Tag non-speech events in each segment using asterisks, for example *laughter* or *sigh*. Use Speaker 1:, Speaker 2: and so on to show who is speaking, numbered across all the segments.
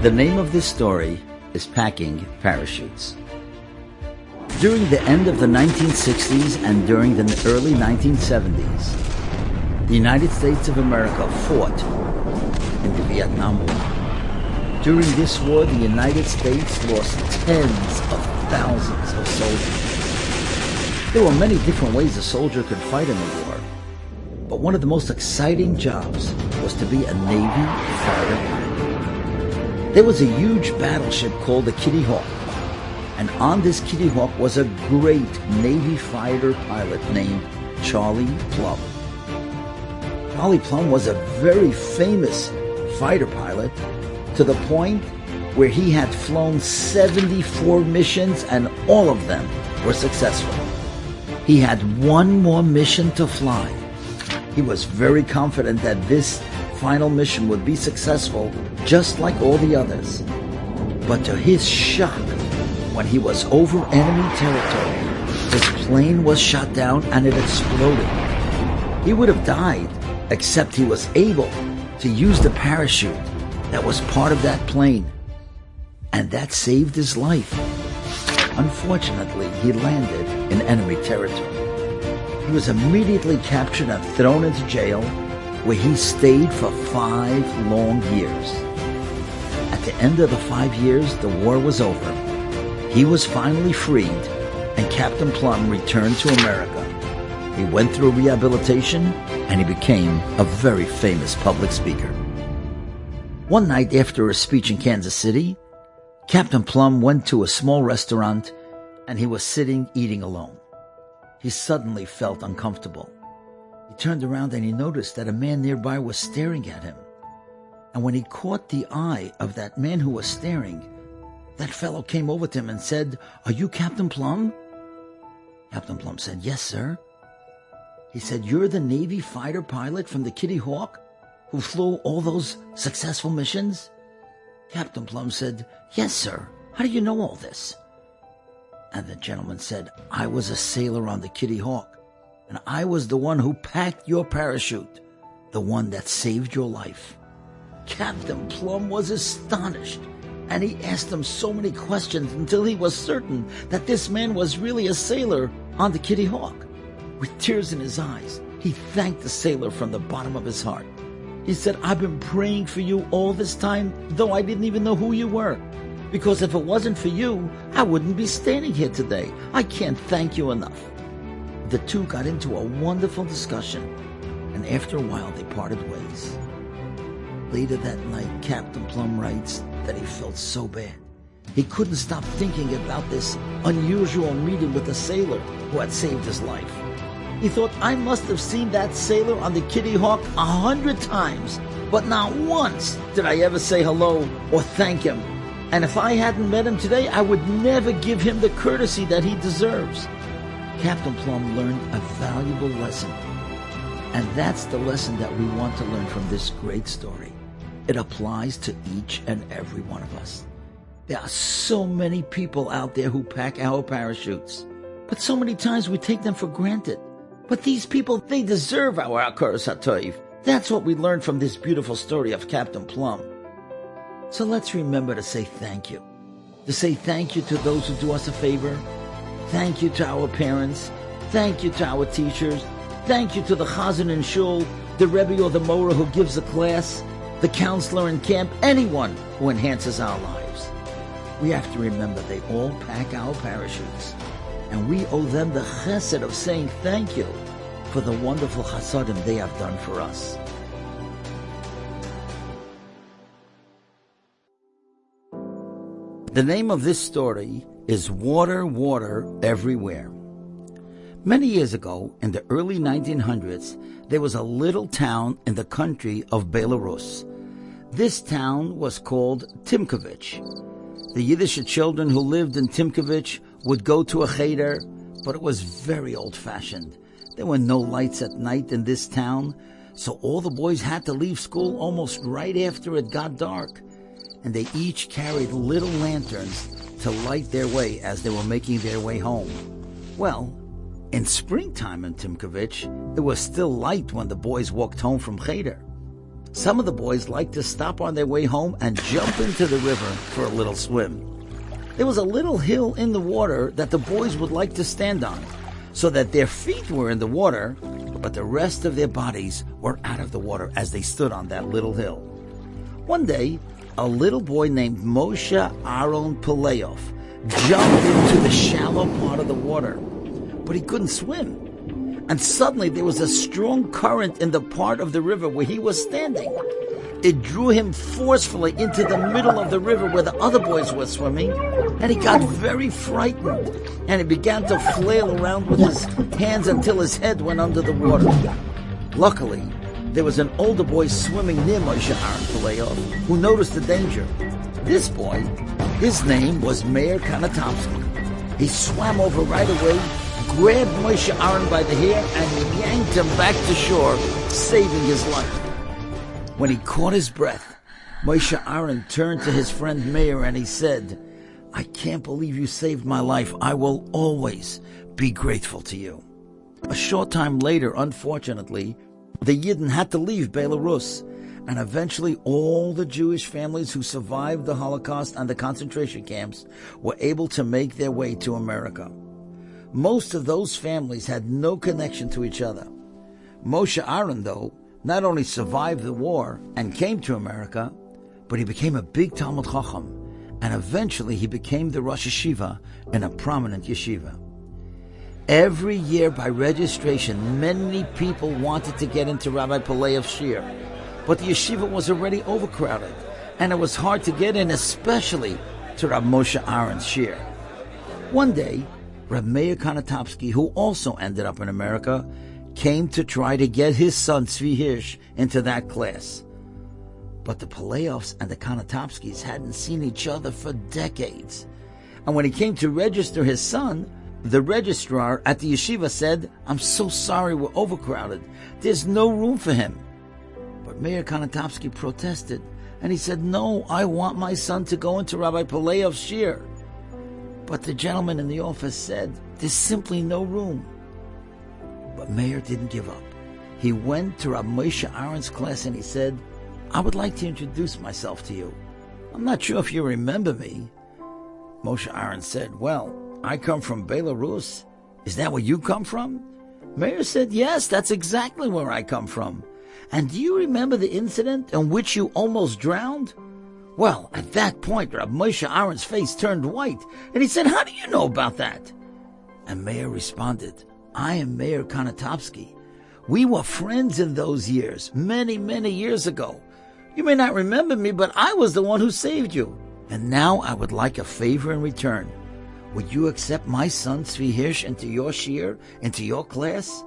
Speaker 1: The name of this story is Packing Parachutes. During the end of the 1960s and during the early 1970s, the United States of America fought in the Vietnam War. During this war, the United States lost tens of thousands of soldiers. There were many different ways a soldier could fight in the war, but one of the most exciting jobs was to be a Navy fighter. There was a huge battleship called the Kitty Hawk, and on this Kitty Hawk was a great Navy fighter pilot named Charlie Plumb. Charlie Plumb was a very famous fighter pilot to the point where he had flown 74 missions and all of them were successful. He had one more mission to fly. He was very confident that this final mission would be successful just like all the others. But to his shock, when he was over enemy territory, his plane was shot down and it exploded. He would have died, except he was able to use the parachute that was part of that plane. And that saved his life. Unfortunately, he landed in enemy territory. He was immediately captured and thrown into jail, where he stayed for five long years. The end of the five years, the war was over. He was finally freed, and Captain Plumb returned to America. He went through rehabilitation, and he became a very famous public speaker. One night after a speech in Kansas City, Captain Plumb went to a small restaurant and he was sitting eating alone. He suddenly felt uncomfortable. He turned around and he noticed that a man nearby was staring at him. And when he caught the eye of that man who was staring, that fellow came over to him and said, Are you Captain Plumb? Captain Plumb said, Yes, sir. He said, You're the Navy fighter pilot from the Kitty Hawk who flew all those successful missions? Captain Plumb said, Yes, sir. How do you know all this? And the gentleman said, I was a sailor on the Kitty Hawk, and I was the one who packed your parachute, the one that saved your life. Captain Plumb was astonished, and he asked him so many questions until he was certain that this man was really a sailor on the Kitty Hawk. With tears in his eyes, he thanked the sailor from the bottom of his heart. He said, I've been praying for you all this time, though I didn't even know who you were. Because if it wasn't for you, I wouldn't be standing here today. I can't thank you enough. The two got into a wonderful discussion, and after a while they parted ways. Later that night, Captain Plumb writes that he felt so bad. He couldn't stop thinking about this unusual meeting with a sailor who had saved his life. He thought, I must have seen that sailor on the Kitty Hawk a hundred times, but not once did I ever say hello or thank him. And if I hadn't met him today, I would never give him the courtesy that he deserves. Captain Plumb learned a valuable lesson. And that's the lesson that we want to learn from this great story. It applies to each and every one of us. There are so many people out there who pack our parachutes, but so many times we take them for granted. But these people, they deserve our Hakaras HaTov. That's what we learned from this beautiful story of Captain Plumb. So let's remember to say thank you. To say thank you to those who do us a favor. Thank you to our parents. Thank you to our teachers. Thank you to the chazan and shul, the rebbe or the morah who gives a class, the counselor in camp, anyone who enhances our lives. We have to remember they all pack our parachutes, and we owe them the chesed of saying thank you for the wonderful chasadim they have done for us. The name of this story is Water, Water Everywhere. Many years ago, in the early 1900s, there was a little town in the country of Belarus. This town was called Timkovich. The Yiddish children who lived in Timkovich would go to a cheder, but it was very old fashioned. There were no lights at night in this town, so all the boys had to leave school almost right after it got dark and they each carried little lanterns to light their way as they were making their way home. Well, in springtime in Timkovich, it was still light when the boys walked home from Cheder. Some of the boys liked to stop on their way home and jump into the river for a little swim. There was a little hill in the water that the boys would like to stand on, so that their feet were in the water, but the rest of their bodies were out of the water as they stood on that little hill. One day, a little boy named Moshe Aaron Peleov jumped into the shallow part of the water, but he couldn't swim. And suddenly there was a strong current in the part of the river where he was standing. It drew him forcefully into the middle of the river where the other boys were swimming, and he got very frightened, and he began to flail around with his hands until his head went under the water. Luckily, there was an older boy swimming near Moshe Aaron Peleov who noticed the danger. This boy, his name was Meir Kanatomsky. He swam over right away, grabbed Moshe Aaron by the hair, and yanked him back to shore, saving his life. When he caught his breath, Moshe Aaron turned to his friend Meir and he said, I can't believe you saved my life. I will always be grateful to you. A short time later, unfortunately, the Yidden had to leave Belarus, and eventually all the Jewish families who survived the Holocaust and the concentration camps were able to make their way to America. Most of those families had no connection to each other. Moshe Aaron, though, not only survived the war and came to America, but he became a big Talmud Chacham, and eventually he became the Rosh Yeshiva in a prominent yeshiva. Every year by registration, many people wanted to get into Rabbi Peleov's Shir, but the yeshiva was already overcrowded, and it was hard to get in, especially to Rabbi Moshe Aaron's Shir. One day, Reb Meir Kanatopsky, who also ended up in America, came to try to get his son Tzvi Hirsch into that class. But the Peleovs and the Kanatopskis hadn't seen each other for decades. And when he came to register his son, the registrar at the yeshiva said, I'm so sorry we're overcrowded. There's no room for him. But Meir Kanatopsky protested, and he said, No, I want my son to go into Rabbi Peleov's shir. But the gentleman in the office said, There's simply no room. But Meir didn't give up. He went to Rabbi Moshe Aaron's class and he said, I would like to introduce myself to you. I'm not sure if you remember me. Moshe Aaron said, Well, I come from Belarus. Is that where you come from? Meir said, Yes, that's exactly where I come from. And do you remember the incident in which you almost drowned? Well, at that point, Rab Moshe Aaron's face turned white, and he said, How do you know about that? And Meir responded, I am Meir Kanatopsky. We were friends in those years, many, many years ago. You may not remember me, but I was the one who saved you. And now I would like a favor in return. Would you accept my son Tzvi Hirsch into your shir, into your class?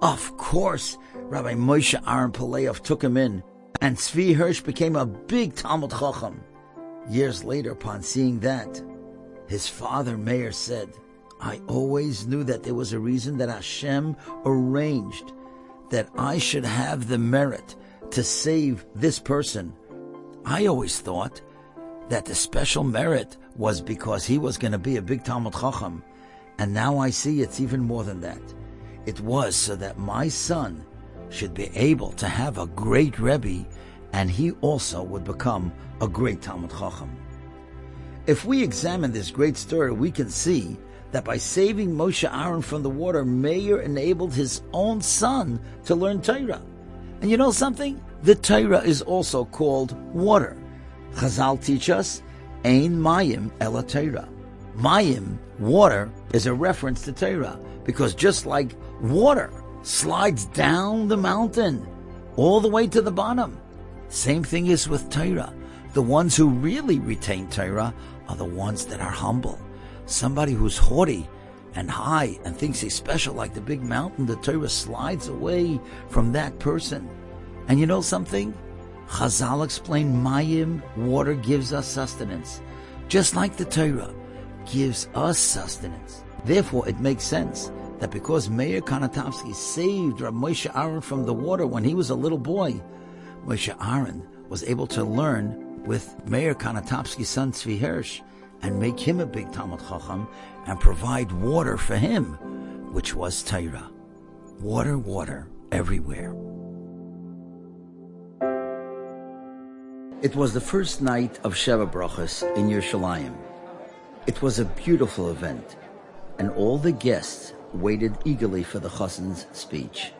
Speaker 1: Of course, Rabbi Moshe Aaron Peleov took him in, and Tzvi Hirsch became a big Talmud Chacham. Years later, upon seeing that, his father Meir said, I always knew that there was a reason that Hashem arranged that I should have the merit to save this person. I always thought that the special merit was because he was going to be a big Talmud Chacham. And now I see it's even more than that. It was so that my son should be able to have a great Rebbe and he also would become a great Talmud Chacham. If we examine this great story, we can see that by saving Moshe Aaron from the water, Meir enabled his own son to learn Torah. And you know something? The Torah is also called water. Chazal teach us Ein Mayim Ela Torah. Mayim, water, is a reference to Torah because just like water slides down the mountain all the way to the bottom, same thing is with Torah. The ones who really retain Torah are the ones that are humble. Somebody who's haughty and high and thinks he's special like the big mountain, the Torah slides away from that person. And you know something? Chazal explained Mayim, water gives us sustenance, just like the Torah gives us sustenance. Therefore, it makes sense that because Meir Kanatopsky saved Rav Moshe Aaron from the water when he was a little boy, Moshe Aaron was able to learn with Meir Kanatopsky's son Tzvi Hirsch and make him a big Talmud Chacham and provide water for him, which was Torah. Water, water, everywhere. It was the first night of Sheva Brachas in Yerushalayim. It was a beautiful event, and all the guests waited eagerly for the chassan's speech.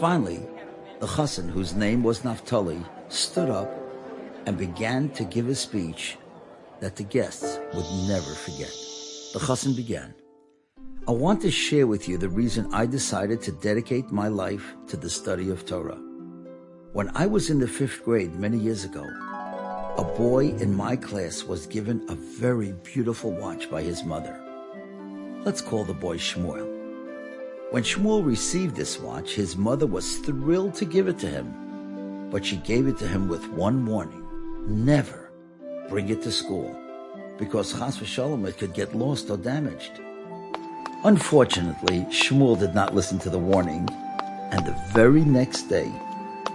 Speaker 1: Finally, the chassan, whose name was Naphtali, stood up and began to give a speech that the guests would never forget. The chassan began. I want to share with you the reason I decided to dedicate my life to the study of Torah. When I was in the fifth grade many years ago, a boy in my class was given a very beautiful watch by his mother. Let's call the boy Shmuel. When Shmuel received this watch, his mother was thrilled to give it to him, but she gave it to him with one warning. Never bring it to school, because chas v'shalom it could get lost or damaged. Unfortunately, Shmuel did not listen to the warning, and the very next day,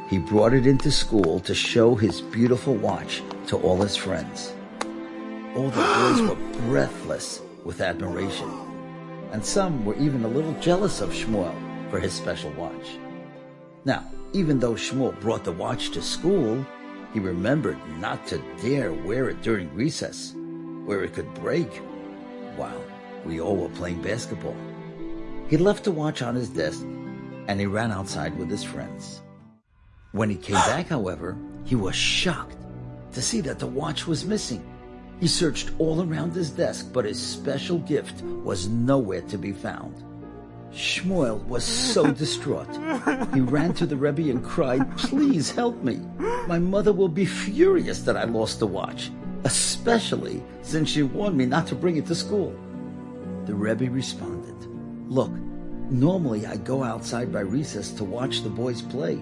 Speaker 1: he brought it into school to show his beautiful watch to all his friends. All the boys were *gasps* breathless with admiration, and some were even a little jealous of Shmuel for his special watch. Now, even though Shmuel brought the watch to school, he remembered not to dare wear it during recess, where it could break while we all were playing basketball. He left the watch on his desk and he ran outside with his friends. When he came back, however, he was shocked to see that the watch was missing. He searched all around his desk, but his special gift was nowhere to be found. Shmuel was so *laughs* distraught. He ran to the Rebbe and cried, Please help me. My mother will be furious that I lost the watch, especially since she warned me not to bring it to school. The Rebbe responded, Look, normally I go outside by recess to watch the boys play.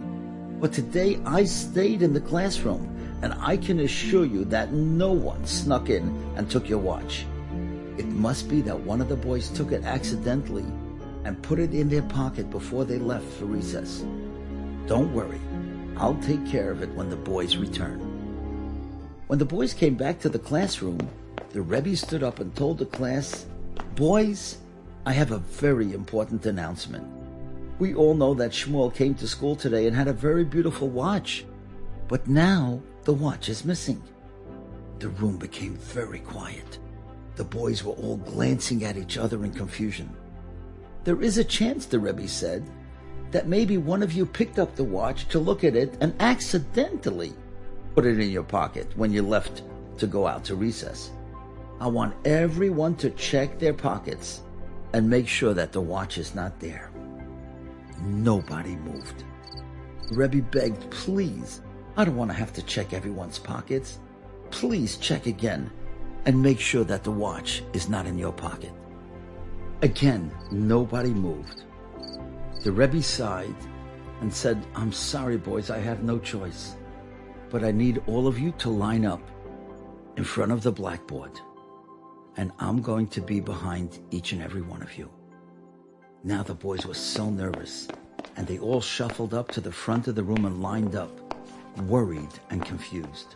Speaker 1: But today I stayed in the classroom, and I can assure you that no one snuck in and took your watch. It must be that one of the boys took it accidentally and put it in their pocket before they left for recess. Don't worry, I'll take care of it when the boys return. When the boys came back to the classroom, the Rebbe stood up and told the class, Boys, I have a very important announcement. We all know that Shmuel came to school today and had a very beautiful watch. But now the watch is missing. The room became very quiet. The boys were all glancing at each other in confusion. There is a chance, the Rebbe said, that maybe one of you picked up the watch to look at it and accidentally put it in your pocket when you left to go out to recess. I want everyone to check their pockets and make sure that the watch is not there. Nobody moved. Rebbe begged, please, I don't want to have to check everyone's pockets. Please check again and make sure that the watch is not in your pocket. Again, nobody moved. The Rebbe sighed and said, I'm sorry, boys, I have no choice, but I need all of you to line up in front of the blackboard, and I'm going to be behind each and every one of you. Now the boys were so nervous, and they all shuffled up to the front of the room and lined up, worried and confused.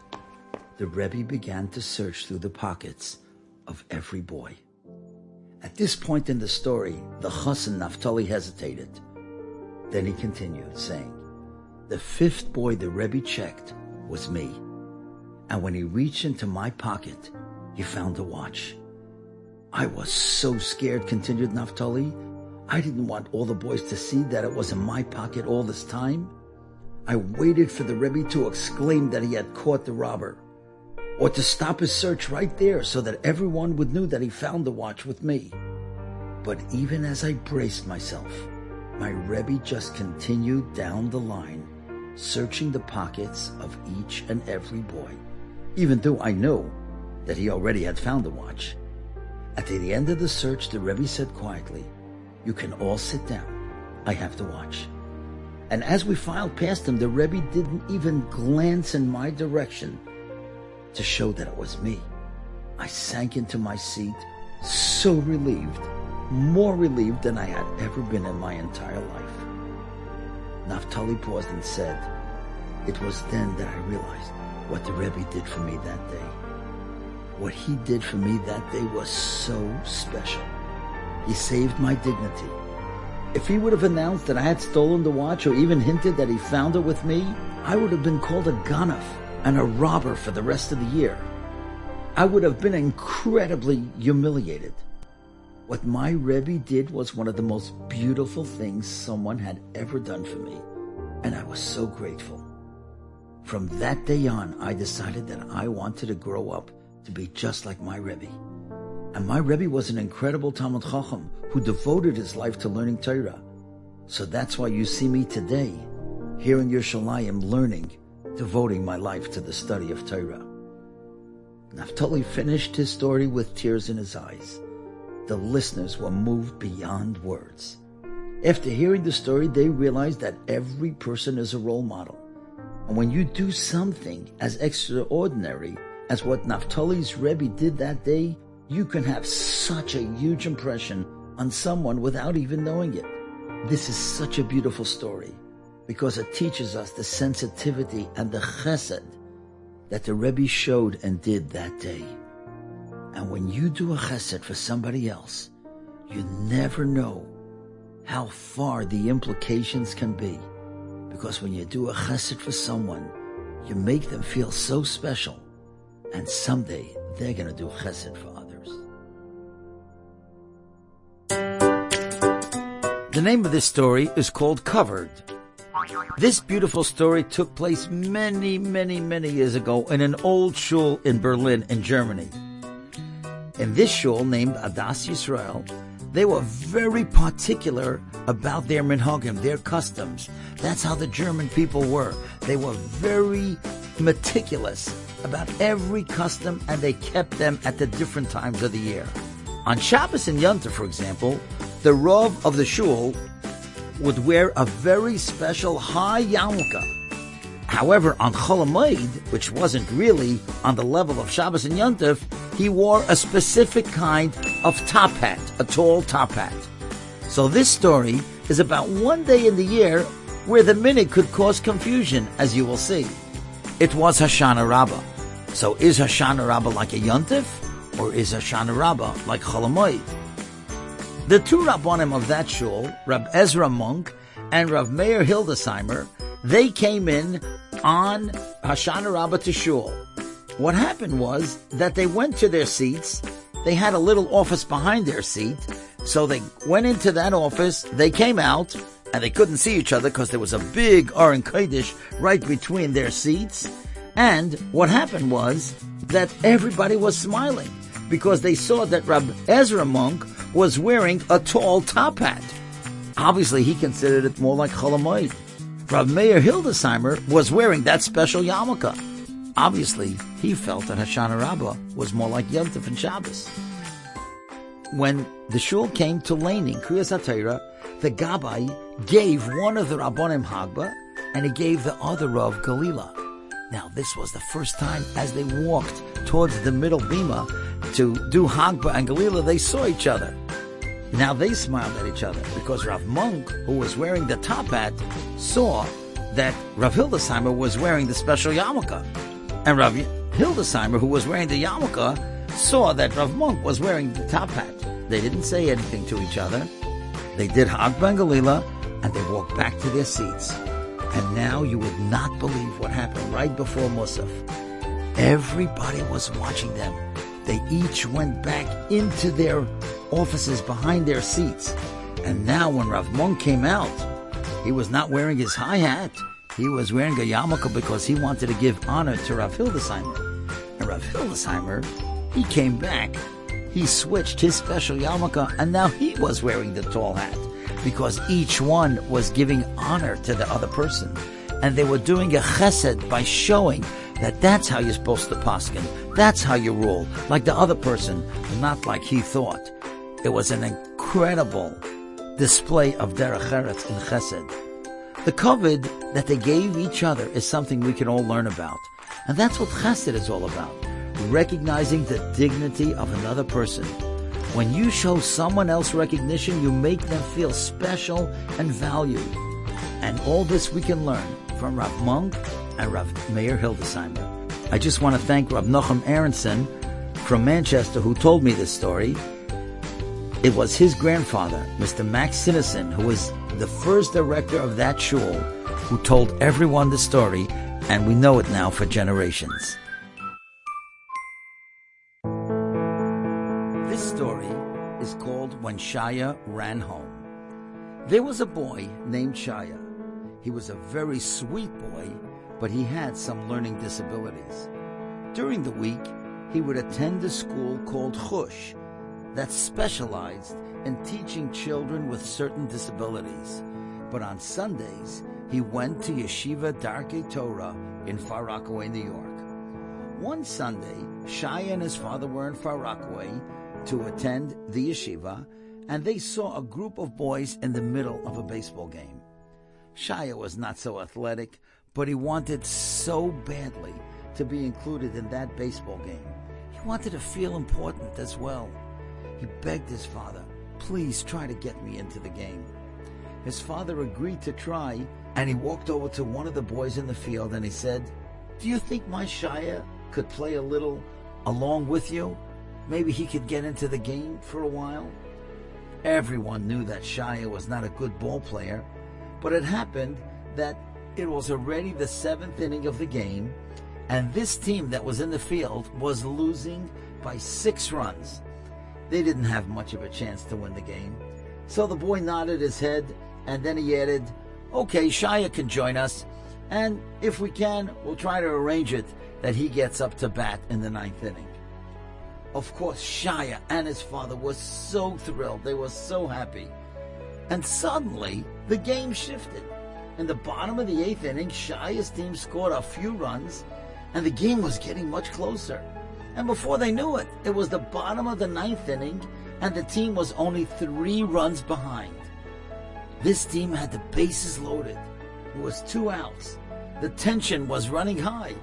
Speaker 1: The Rebbe began to search through the pockets of every boy. At this point in the story, the chassan Naphtali hesitated. Then he continued, saying, The fifth boy the Rebbe checked was me. And when he reached into my pocket, he found a watch. I was so scared, continued Naphtali, I didn't want all the boys to see that it was in my pocket all this time. I waited for the Rebbe to exclaim that he had caught the robber, or to stop his search right there so that everyone would know that he found the watch with me. But even as I braced myself, my Rebbe just continued down the line, searching the pockets of each and every boy, even though I knew that he already had found the watch. At the end of the search, the Rebbe said quietly, you can all sit down. I have to watch. And as we filed past him, the Rebbe didn't even glance in my direction to show that it was me. I sank into my seat, so relieved, more relieved than I had ever been in my entire life. Naphtali paused and said, It was then that I realized what the Rebbe did for me that day. What he did for me that day was so special. He saved my dignity. If he would have announced that I had stolen the watch or even hinted that he found it with me, I would have been called a ganef, and a robber for the rest of the year. I would have been incredibly humiliated. What my Rebbe did was one of the most beautiful things someone had ever done for me, and I was so grateful. From that day on, I decided that I wanted to grow up to be just like my Rebbe. And my Rebbe was an incredible Talmud Chacham who devoted his life to learning Torah. So that's why you see me today, here in Yerushalayim, learning, devoting my life to the study of Torah. Naftali finished his story with tears in his eyes. The listeners were moved beyond words. After hearing the story, they realized that every person is a role model. And when you do something as extraordinary as what Naftali's Rebbe did that day, you can have such a huge impression on someone without even knowing it. This is such a beautiful story because it teaches us the sensitivity and the chesed that the Rebbe showed and did that day. And when you do a chesed for somebody else, you never know how far the implications can be. Because when you do a chesed for someone, you make them feel so special. And someday they're going to do chesed for The name of this story is called Covered. This beautiful story took place many, many, many years ago in an old shul in Berlin, in Germany. In this shul named Adas Yisrael, they were very particular about their minhagim, their customs. That's how the German people were. They were very meticulous about every custom and they kept them at the different times of the year. On Shabbos and Yontif, for example, the Rav of the shul would wear a very special high yarmulke. However, on Chol which wasn't really on the level of Shabbos and Yontif, he wore a specific kind of top hat, a tall top hat. So this story is about one day in the year where the minute could cause confusion, as you will see. It was Hoshana Rabbah. So is Hoshana Rabbah like a Yontif, or is Hoshana Rabbah like Chol Hamoed? The two Rabbonim of that shul, Rab Ezra Munk and Rav Meir Hildesheimer, they came in on Hoshana Rabbah to shul. What happened was that they went to their seats. They had a little office behind their seat. So they went into that office. They came out and they couldn't see each other because there was a big Aron Kodesh right between their seats. And what happened was that everybody was smiling because they saw that Rab Ezra Munk was wearing a tall top hat. Obviously, he considered it more like Chol Hamoed. Rab Meir Hildesheimer was wearing that special yarmulke. Obviously, he felt that Hoshana Rabbah was more like Yom Tov and Shabbos. When the shul came to laning Kriyas HaTorah, the Gabbai gave one of the Rabbonim Hagba, and he gave the other Rav Galila. Now, this was the first time as they walked towards the middle bima to do Hagba and Galila, they saw each other. Now they smiled at each other because Rav Munk, who was wearing the top hat, saw that Rav Hildesheimer was wearing the special yarmulke. And Rav Hildesheimer, who was wearing the yarmulke, saw that Rav Munk was wearing the top hat. They didn't say anything to each other. They did Hagba and Galila, and they walked back to their seats. And now you would not believe what happened right before Musaf. Everybody was watching them. They each went back into their offices behind their seats. And now when Rav Munk came out, he was not wearing his high hat. He was wearing a yarmulke because he wanted to give honor to Rav Hildesheimer. And Rav Hildesheimer, he came back. He switched his special yarmulke and now he was wearing the tall hat because each one was giving honor to the other person. And they were doing a chesed by showing that that's how you're supposed to paskin. That's how you rule, like the other person, not like he thought. It was an incredible display of derech eretz and chesed. The covet that they gave each other is something we can all learn about. And that's what chesed is all about. Recognizing the dignity of another person. When you show someone else recognition, you make them feel special and valued. And all this we can learn from Rav Munk and Rav Meir Hildesheimer. I just want to thank Rav Nochem Aronson from Manchester who told me this story. It was his grandfather, Mr. Max Sinnison, who was the first director of that shul who told everyone the story and we know it now for generations. This story is called When Shia Ran Home. There was a boy named Shia. He was a very sweet boy, but he had some learning disabilities. During the week, he would attend a school called Chush that specialized in teaching children with certain disabilities. But on Sundays, he went to Yeshiva Darkei Torah in Far Rockaway, New York. One Sunday, Shai and his father were in Far Rockaway to attend the yeshiva, and they saw a group of boys in the middle of a baseball game. Shia was not so athletic, but he wanted so badly to be included in that baseball game. He wanted to feel important as well. He begged his father, please try to get me into the game. His father agreed to try, and he walked over to one of the boys in the field and he said, Do you think my Shia could play a little along with you? Maybe he could get into the game for a while? Everyone knew that Shia was not a good ball player, but it happened that it was already the seventh inning of the game, and this team that was in the field was losing by six runs. They didn't have much of a chance to win the game. So the boy nodded his head, and then he added, Okay, Shia can join us, and if we can, we'll try to arrange it that he gets up to bat in the ninth inning. Of course, Shia and his father were so thrilled. They were so happy. And suddenly, the game shifted. In the bottom of the eighth inning, Shia's team scored a few runs, and the game was getting much closer. And before they knew it, it was the bottom of the ninth inning, and the team was only three runs behind. This team had the bases loaded. It was two outs. The tension was running high,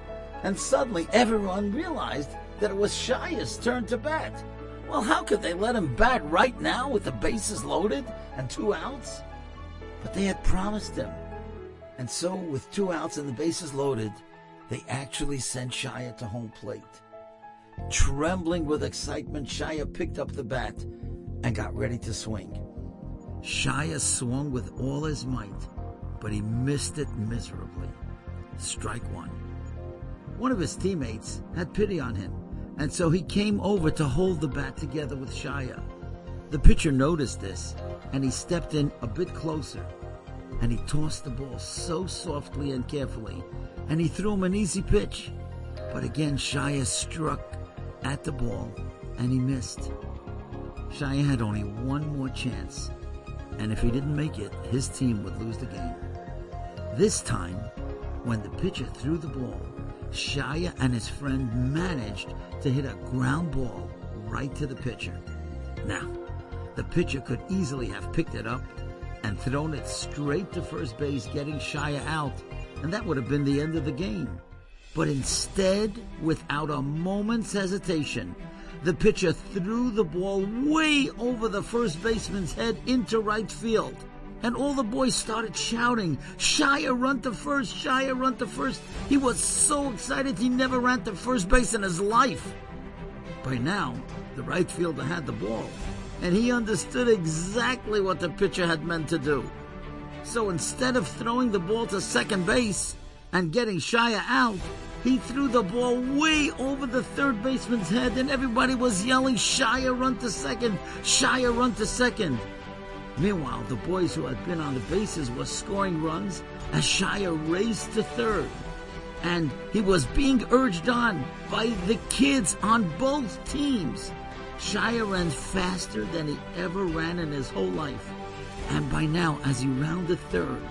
Speaker 1: and suddenly everyone realized that it was Shia's turn to bat. Well, how could they let him bat right now with the bases loaded and two outs? But they had promised him. And so, with two outs and the bases loaded, they actually sent Shia to home plate. Trembling with excitement, Shia picked up the bat and got ready to swing. Shia swung with all his might, but he missed it miserably. Strike one. One of his teammates had pity on him and so he came over to hold the bat together with Shia. The pitcher noticed this, and he stepped in a bit closer, and he tossed the ball so softly and carefully, and he threw him an easy pitch. But again, Shia struck at the ball, and he missed. Shia had only one more chance, and if he didn't make it, his team would lose the game. This time, when the pitcher threw the ball, Shia and his friend managed to hit a ground ball right to the pitcher. Now, the pitcher could easily have picked it up and thrown it straight to first base, getting Shia out, and that would have been the end of the game. But instead, without a moment's hesitation, the pitcher threw the ball way over the first baseman's head into right field and all the boys started shouting, Shia run to first, Shia run to first. He was so excited he never ran to first base in his life. By now, the right fielder had the ball, and he understood exactly what the pitcher had meant to do. So instead of throwing the ball to second base and getting Shia out, he threw the ball way over the third baseman's head, and everybody was yelling, Shia run to second, Shia run to second. Meanwhile, the boys who had been on the bases were scoring runs as Shia raced to third. And he was being urged on by the kids on both teams. Shia ran faster than he ever ran in his whole life. And by now, as he rounded third,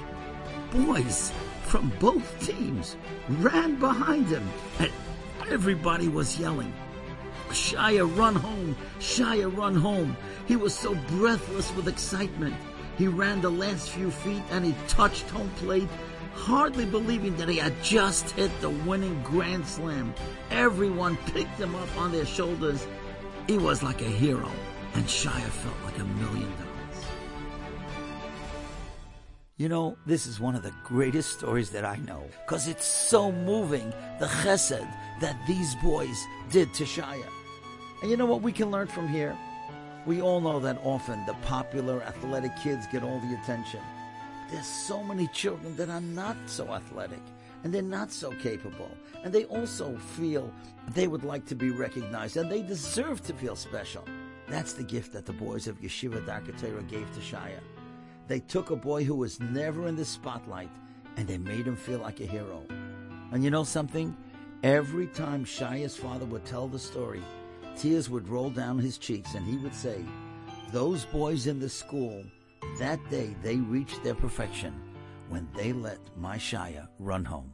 Speaker 1: boys from both teams ran behind him. And everybody was yelling, Shia, run home! Shia, run home! He was so breathless with excitement. He ran the last few feet and he touched home plate, hardly believing that he had just hit the winning grand slam. Everyone picked him up on their shoulders. He was like a hero, and Shia felt like a million dollars. You know, this is one of the greatest stories that I know because it's so moving the chesed that these boys did to Shia. And you know what we can learn from here? We all know that often the popular athletic kids get all the attention. There's so many children that are not so athletic and they're not so capable. And they also feel they would like to be recognized and they deserve to feel special. That's the gift that the boys of Yeshiva Darkei Torah gave to Shaya. They took a boy who was never in the spotlight and they made him feel like a hero. And you know something? Every time Shaya's father would tell the story, tears would roll down his cheeks and he would say, Those boys in the school, that day they reached their perfection when they let my Shaya run home.